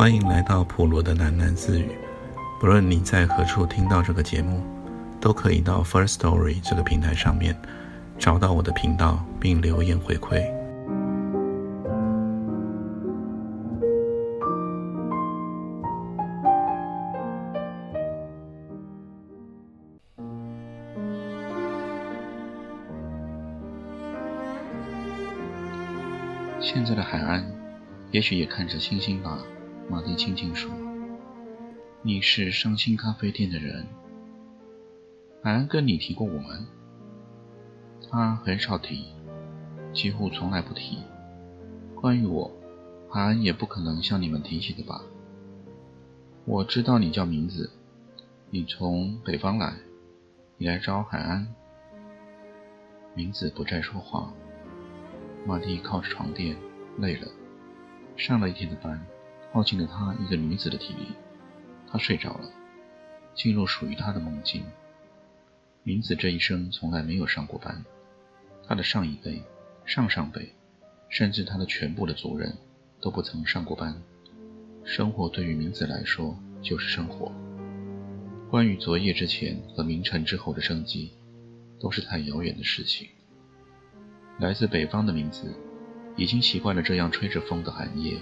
欢迎来到普罗的喃喃自语。不论你在何处听到这个节目，都可以到 First Story 这个平台上面找到我的频道，并留言回馈。现在的海岸，也许也看着星星吧。马蒂轻轻说：“你是伤心咖啡店的人。海安跟你提过我们？他很少提，几乎从来不提。关于我，海安也不可能向你们提起的吧？我知道你叫名字，你从北方来，你来找海安。名字不再说话。马蒂靠着床垫，累了，上了一天的班。”耗尽了他一个女子的体力，她睡着了，进入属于她的梦境。明子这一生从来没有上过班，他的上一辈、上上辈，甚至他的全部的族人，都不曾上过班。生活对于明子来说就是生活。关于昨夜之前和明晨之后的生机，都是太遥远的事情。来自北方的名字，已经习惯了这样吹着风的寒夜。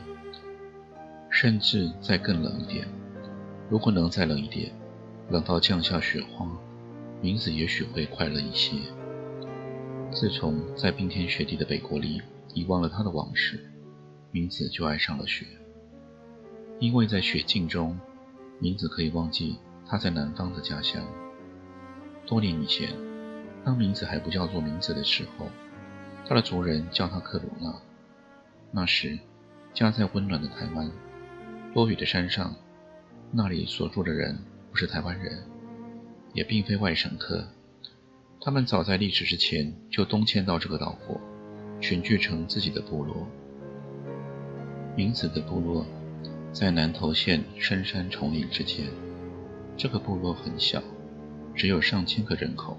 甚至再更冷一点，如果能再冷一点，冷到降下雪花，明子也许会快乐一些。自从在冰天雪地的北国里遗忘了他的往事，明子就爱上了雪，因为在雪境中，明子可以忘记他在南方的家乡。多年以前，当明子还不叫做名字的时候，他的族人叫他克鲁纳。那时，家在温暖的台湾。多雨的山上，那里所住的人不是台湾人，也并非外省客。他们早在历史之前就东迁到这个岛国，群聚成自己的部落。明子的部落在南投县深山丛林之间。这个部落很小，只有上千个人口。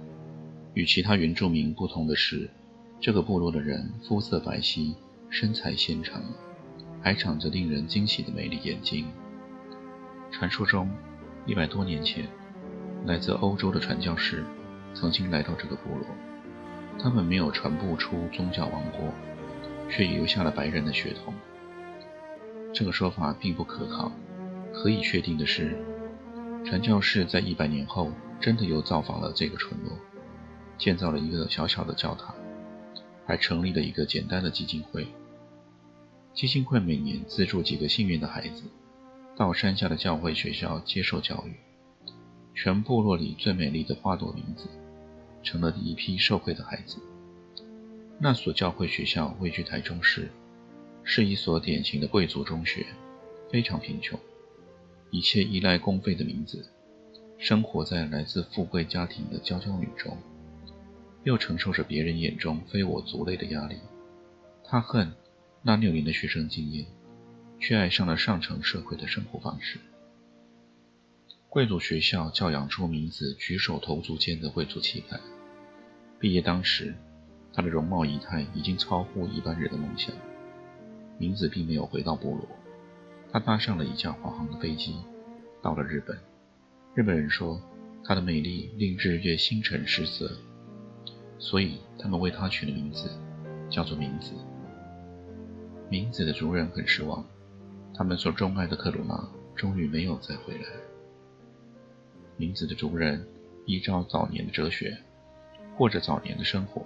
与其他原住民不同的是，这个部落的人肤色白皙，身材纤长。还长着令人惊喜的美丽眼睛。传说中，一百多年前，来自欧洲的传教士曾经来到这个部落。他们没有传播出宗教王国，却留下了白人的血统。这个说法并不可靠。可以确定的是，传教士在一百年后真的又造访了这个村落，建造了一个小小的教堂，还成立了一个简单的基金会。基金会每年资助几个幸运的孩子到山下的教会学校接受教育。全部落里最美丽的花朵名字，成了第一批受惠的孩子。那所教会学校位居台中市，是一所典型的贵族中学，非常贫穷，一切依赖公费的名字，生活在来自富贵家庭的娇娇女中，又承受着别人眼中非我族类的压力。他恨。那六年的学生经验，却爱上了上层社会的生活方式。贵族学校教养出名子举手投足间的贵族气概。毕业当时，他的容貌仪态已经超乎一般人的梦想。名子并没有回到部落，他搭上了一架华航的飞机，到了日本。日本人说他的美丽令日月星辰失色，所以他们为他取了名字，叫做名子。明子的族人很失望，他们所钟爱的克鲁纳终于没有再回来。明子的族人依照早年的哲学，过着早年的生活。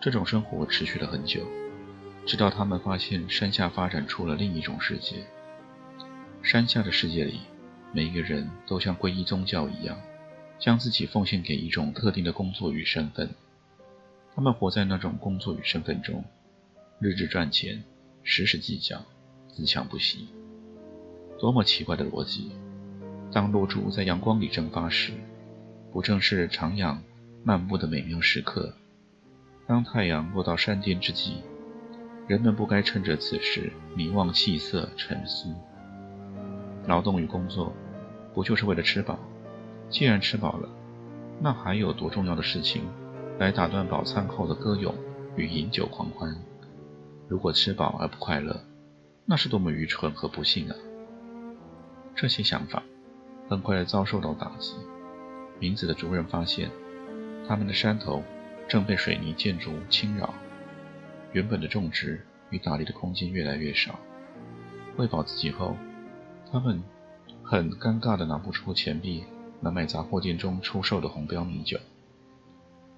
这种生活持续了很久，直到他们发现山下发展出了另一种世界。山下的世界里，每一个人都像皈依宗教一样，将自己奉献给一种特定的工作与身份。他们活在那种工作与身份中，日日赚钱。时时计较，自强不息。多么奇怪的逻辑！当露珠在阳光里蒸发时，不正是徜徉漫步的美妙时刻？当太阳落到山巅之际，人们不该趁着此时迷望气色、沉思。劳动与工作，不就是为了吃饱？既然吃饱了，那还有多重要的事情来打断饱餐后的歌咏与饮酒狂欢？如果吃饱而不快乐，那是多么愚蠢和不幸啊！这些想法很快遭受到打击。名字的族人发现，他们的山头正被水泥建筑侵扰，原本的种植与打猎的空间越来越少。喂饱自己后，他们很尴尬地拿不出钱币来买杂货店中出售的红标米酒，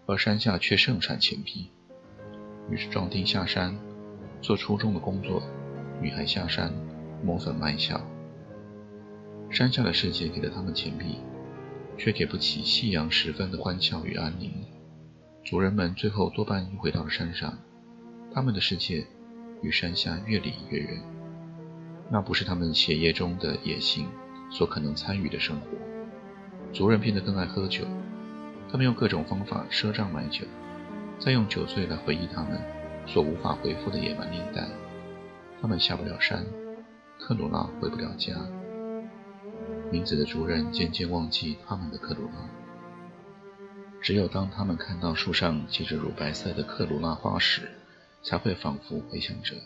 而山下却盛产钱币。于是壮丁下山做初中的工作，女孩下山磨粉卖笑。山下的世界给了他们钱币。却给不起夕阳时分的欢笑与安宁。族人们最后多半又回到了山上，他们的世界与山下越离越远。那不是他们血液中的野性所可能参与的生活。族人变得更爱喝酒，他们用各种方法赊账买酒，再用酒醉来回忆他们所无法回复的野蛮年代。他们下不了山，克鲁拉回不了家。名字的族人渐渐忘记他们的克鲁拉，只有当他们看到树上结着乳白色的克鲁拉花时，才会仿佛回想着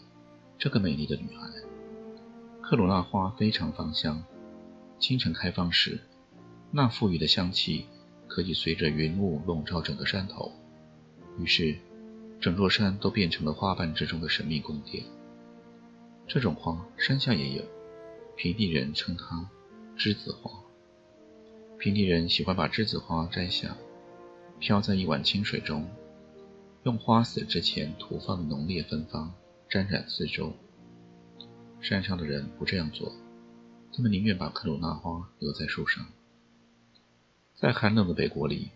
这个美丽的女孩。克鲁拉花非常芳香，清晨开放时，那馥郁的香气可以随着云雾笼罩整个山头，于是整座山都变成了花瓣之中的神秘宫殿。这种花山下也有，平地人称它。栀子花，平地人喜欢把栀子花摘下，飘在一碗清水中，用花死之前涂放的浓烈芬芳沾染四周。山上的人不这样做，他们宁愿把克鲁纳花留在树上。在寒冷的北国里，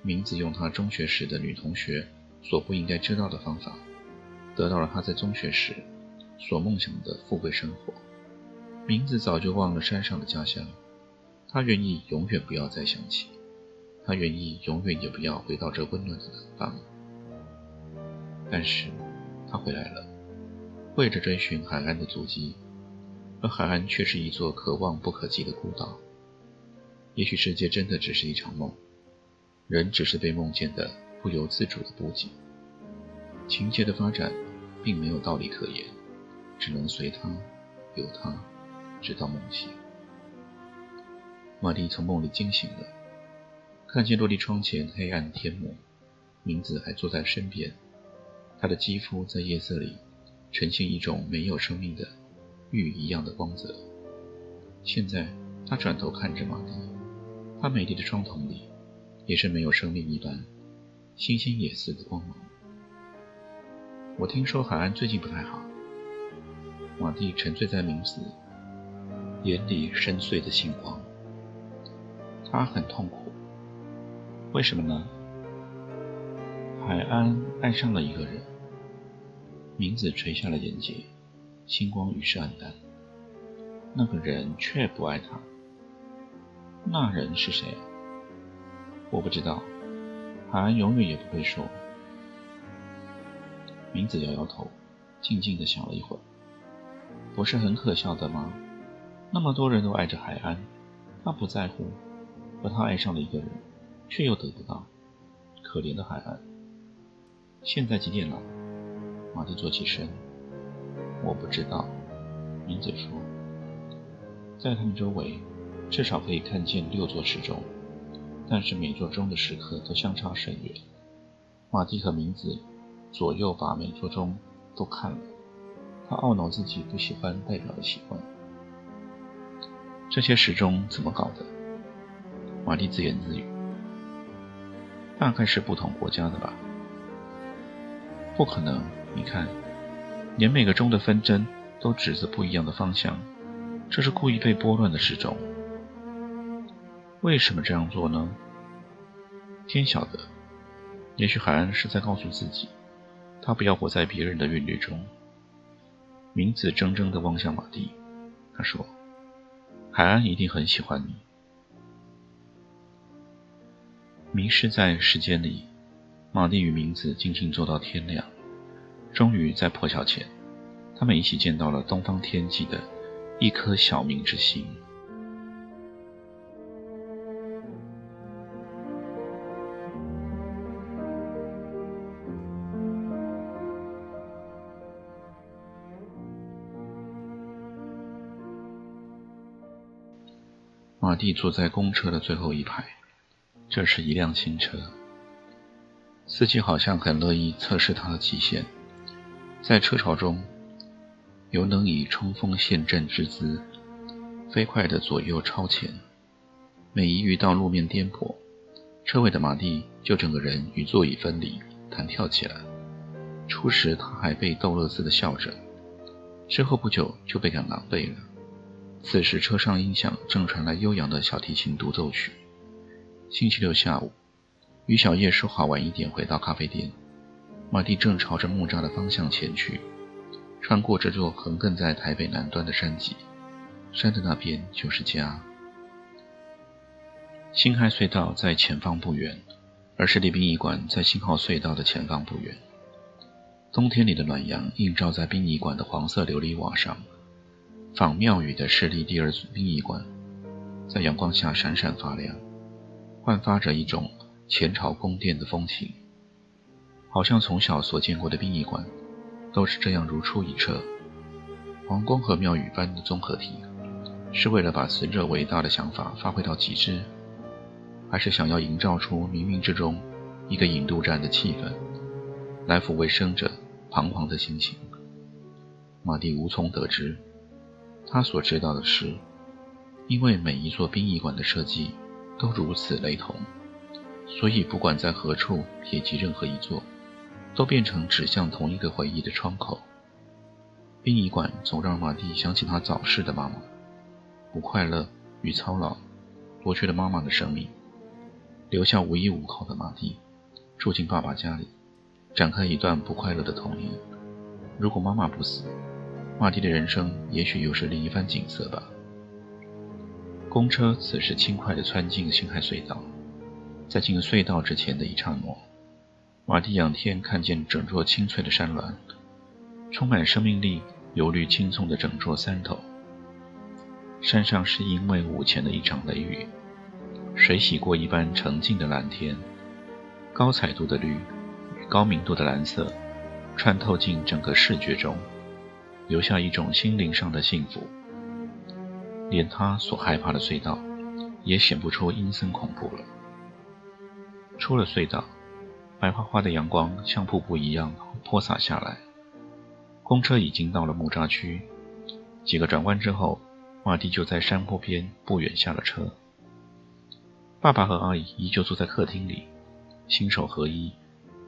明子用他中学时的女同学所不应该知道的方法，得到了他在中学时所梦想的富贵生活。名字早就忘了山上的家乡，他愿意永远不要再想起，他愿意永远也不要回到这温暖的南方。但是，他回来了，为着追寻海岸的足迹，而海岸却是一座可望不可及的孤岛。也许世界真的只是一场梦，人只是被梦见的不由自主的布景。情节的发展并没有道理可言，只能随他，由他。直到梦醒，玛丽从梦里惊醒了，看见落地窗前黑暗的天幕，明子还坐在身边，他的肌肤在夜色里呈现一种没有生命的玉一样的光泽。现在他转头看着玛丽，她美丽的双瞳里也是没有生命一般，星星也似的光芒。我听说海岸最近不太好，马蒂沉醉在明子。眼里深邃的星光，他很痛苦。为什么呢？海安爱上了一个人，明子垂下了眼睫，星光于是暗淡。那个人却不爱他。那人是谁？我不知道。海安永远也不会说。明子摇摇头，静静地想了一会儿。不是很可笑的吗？那么多人都爱着海安，他不在乎，而他爱上了一个人，却又得不到。可怜的海安。现在几点了？马蒂坐起身。我不知道。明子说，在他们周围，至少可以看见六座时钟，但是每座钟的时刻都相差甚远。马蒂和明子左右把每座钟都看了，他懊恼自己不喜欢代表的习惯。这些时钟怎么搞的？玛丽自言自语：“大概是不同国家的吧。”不可能，你看，连每个钟的分针都指着不一样的方向，这是故意被拨乱的时钟。为什么这样做呢？天晓得。也许海安是在告诉自己，他不要活在别人的韵律中。明子怔怔地望向马蒂，他说。海安一定很喜欢你。迷失在时间里，马蒂与明子静静坐到天亮。终于在破晓前，他们一起见到了东方天际的一颗小明之星。马蒂坐在公车的最后一排，这是一辆新车。司机好像很乐意测试他的极限，在车潮中，尤能以冲锋陷阵之姿，飞快地左右超前。每一遇到路面颠簸，车尾的马蒂就整个人与座椅分离，弹跳起来。初时他还被逗乐似的笑着，之后不久就倍感狼狈了。此时车上音响正传来悠扬的小提琴独奏曲。星期六下午。与小叶说好晚一点回到咖啡店，马蒂正朝着木栅的方向前去，穿过这座横亘在台北南端的山脊，山的那边就是家。新海隧道在前方不远，而市立殡仪馆在信号隧道的前方不远。冬天里的暖阳映照在殡仪馆的黄色琉璃瓦上，仿庙宇的势力第二殡仪馆，在阳光下闪闪发亮，焕发着一种。前朝宫殿的风情，好像从小所见过的殡仪馆，都是这样如出一辙。皇宫和庙宇般的综合体，是为了把死者伟大的想法发挥到极致，还是想要营造出冥冥之中一个引渡站的气氛，来抚慰生者彷徨的心情？马蒂无从得知。他所知道的是，因为每一座殡仪馆的设计都如此雷同。所以，不管在何处以及任何一座，都变成指向同一个回忆的窗口。殡仪馆总让马蒂想起他早逝的妈妈，不快乐与操劳夺去了妈妈的生命，留下无依无靠的马蒂住进爸爸家里，展开一段不快乐的童年。如果妈妈不死，马蒂的人生也许又是另一番景色吧。公车此时轻快地窜进星海隧道。在进隧道之前的一刹那，马蒂仰天看见整座青翠的山峦，充满生命力、油绿青葱的整座山头。山上是因为午前的一场雷雨，水洗过一般澄净的蓝天，高彩度的绿与高明度的蓝色穿透进整个视觉中，留下一种心灵上的幸福。连他所害怕的隧道，也显不出阴森恐怖了。出了隧道，白花花的阳光像瀑布一样泼洒下来。公车已经到了木栅区，几个转弯之后，马蒂就在山坡边不远下了车。爸爸和阿姨依旧坐在客厅里，心手合一，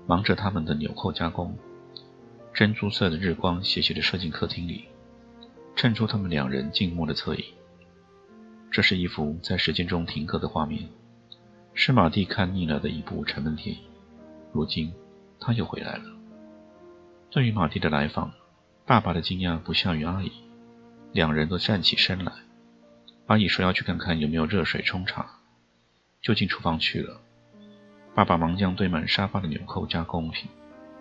忙着他们的纽扣加工。珍珠色的日光斜斜地射进客厅里，衬出他们两人静默的侧影。这是一幅在时间中停格的画面。是马蒂看腻了的一部沉闷电影，如今他又回来了。对于马蒂的来访，爸爸的惊讶不下于阿姨，两人都站起身来。阿姨说要去看看有没有热水冲茶，就进厨房去了。爸爸忙将堆满沙发的纽扣加工品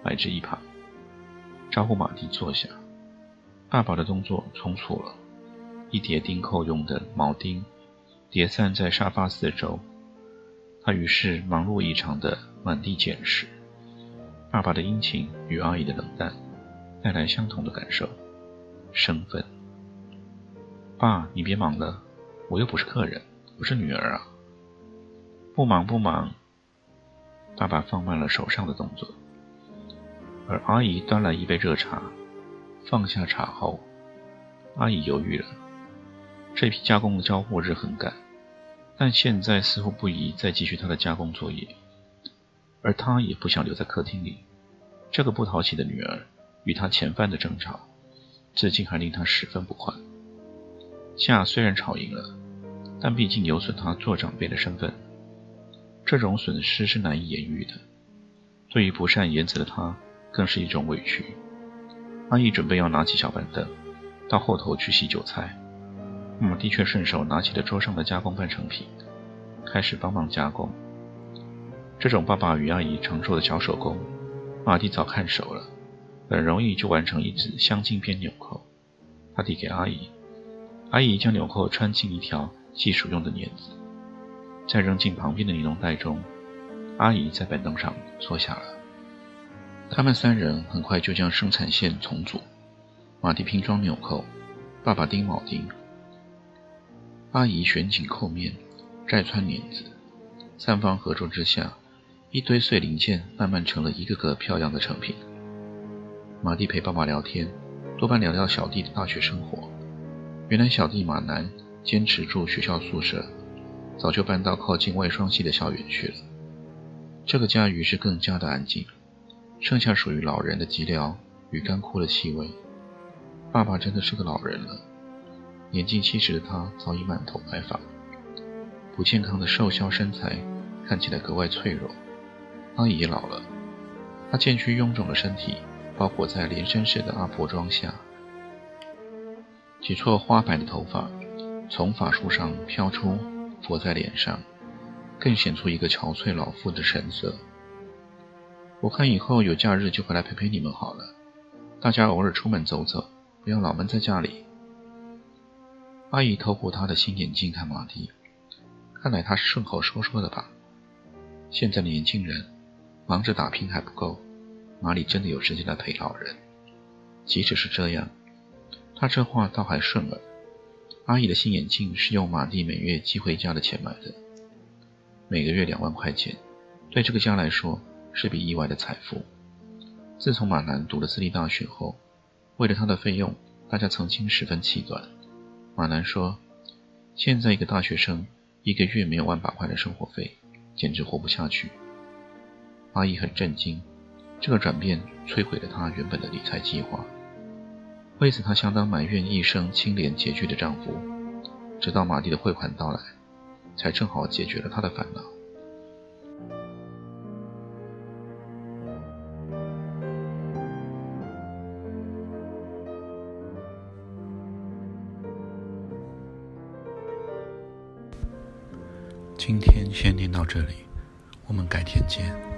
摆至一旁，招呼马蒂坐下。爸爸的动作匆促了，一叠钉扣用的铆钉叠散在沙发四周。他于是忙碌异常的满地捡拾。爸爸的殷勤与阿姨的冷淡带来相同的感受，生分。爸，你别忙了，我又不是客人，我是女儿啊。不忙不忙。爸爸放慢了手上的动作，而阿姨端来一杯热茶，放下茶后，阿姨犹豫了。这批加工的交货日很赶。但现在似乎不宜再继续他的加工作业，而他也不想留在客厅里。这个不讨喜的女儿与他前番的争吵，至今还令他十分不快。夏虽然吵赢了，但毕竟有损他做长辈的身份，这种损失是难以言喻的。对于不善言辞的他，更是一种委屈。阿姨准备要拿起小板凳，到后头去洗韭菜。马蒂却顺手拿起了桌上的加工半成品，开始帮忙加工。这种爸爸与阿姨常做的小手工，马蒂早看熟了，很容易就完成一只镶金边纽扣。他递给阿姨，阿姨将纽扣穿进一条系属用的镊子，再扔进旁边的尼龙袋中。阿姨在板凳上坐下了。他们三人很快就将生产线重组。马蒂拼装纽扣，爸爸钉铆钉。阿姨旋紧扣面，再穿捻子，三方合作之下，一堆碎零件慢慢成了一个个漂亮的成品。马蒂陪爸爸聊天，多半聊聊小弟的大学生活。原来小弟马南坚持住学校宿舍，早就搬到靠近外双溪的校园去了。这个家于是更加的安静，剩下属于老人的寂寥与干枯的气味。爸爸真的是个老人了，年近七十的他早已满头白发，不健康的瘦削身材看起来格外脆弱。阿姨老了，她渐趋臃肿的身体包裹在连身式的阿婆装下，几撮花白的头发从发梳上飘出，拂在脸上，更显出一个憔悴老妇的神色。我看以后有假日就回来陪陪你们好了，大家偶尔出门走走。不要老闷在家里。阿姨透过她的新眼镜看马蒂，看来他是顺口说说的吧。现在的年轻人忙着打拼还不够，哪里真的有时间来陪老人？即使是这样，他这话倒还顺耳。阿姨的新眼镜是用马蒂每月寄回家的钱买的，每个月两万块钱，对这个家来说是笔意外的财富。自从马南读了私立大学后，为了他的费用，大家曾经十分气短。马南说：“现在一个大学生一个月没有万把块的生活费，简直活不下去。”阿姨很震惊，这个转变摧毁了她原本的理财计划。为此，她相当埋怨一生清廉拮据的丈夫。直到马蒂的汇款到来，才正好解决了她的烦恼。今天先念到这里，我们改天见。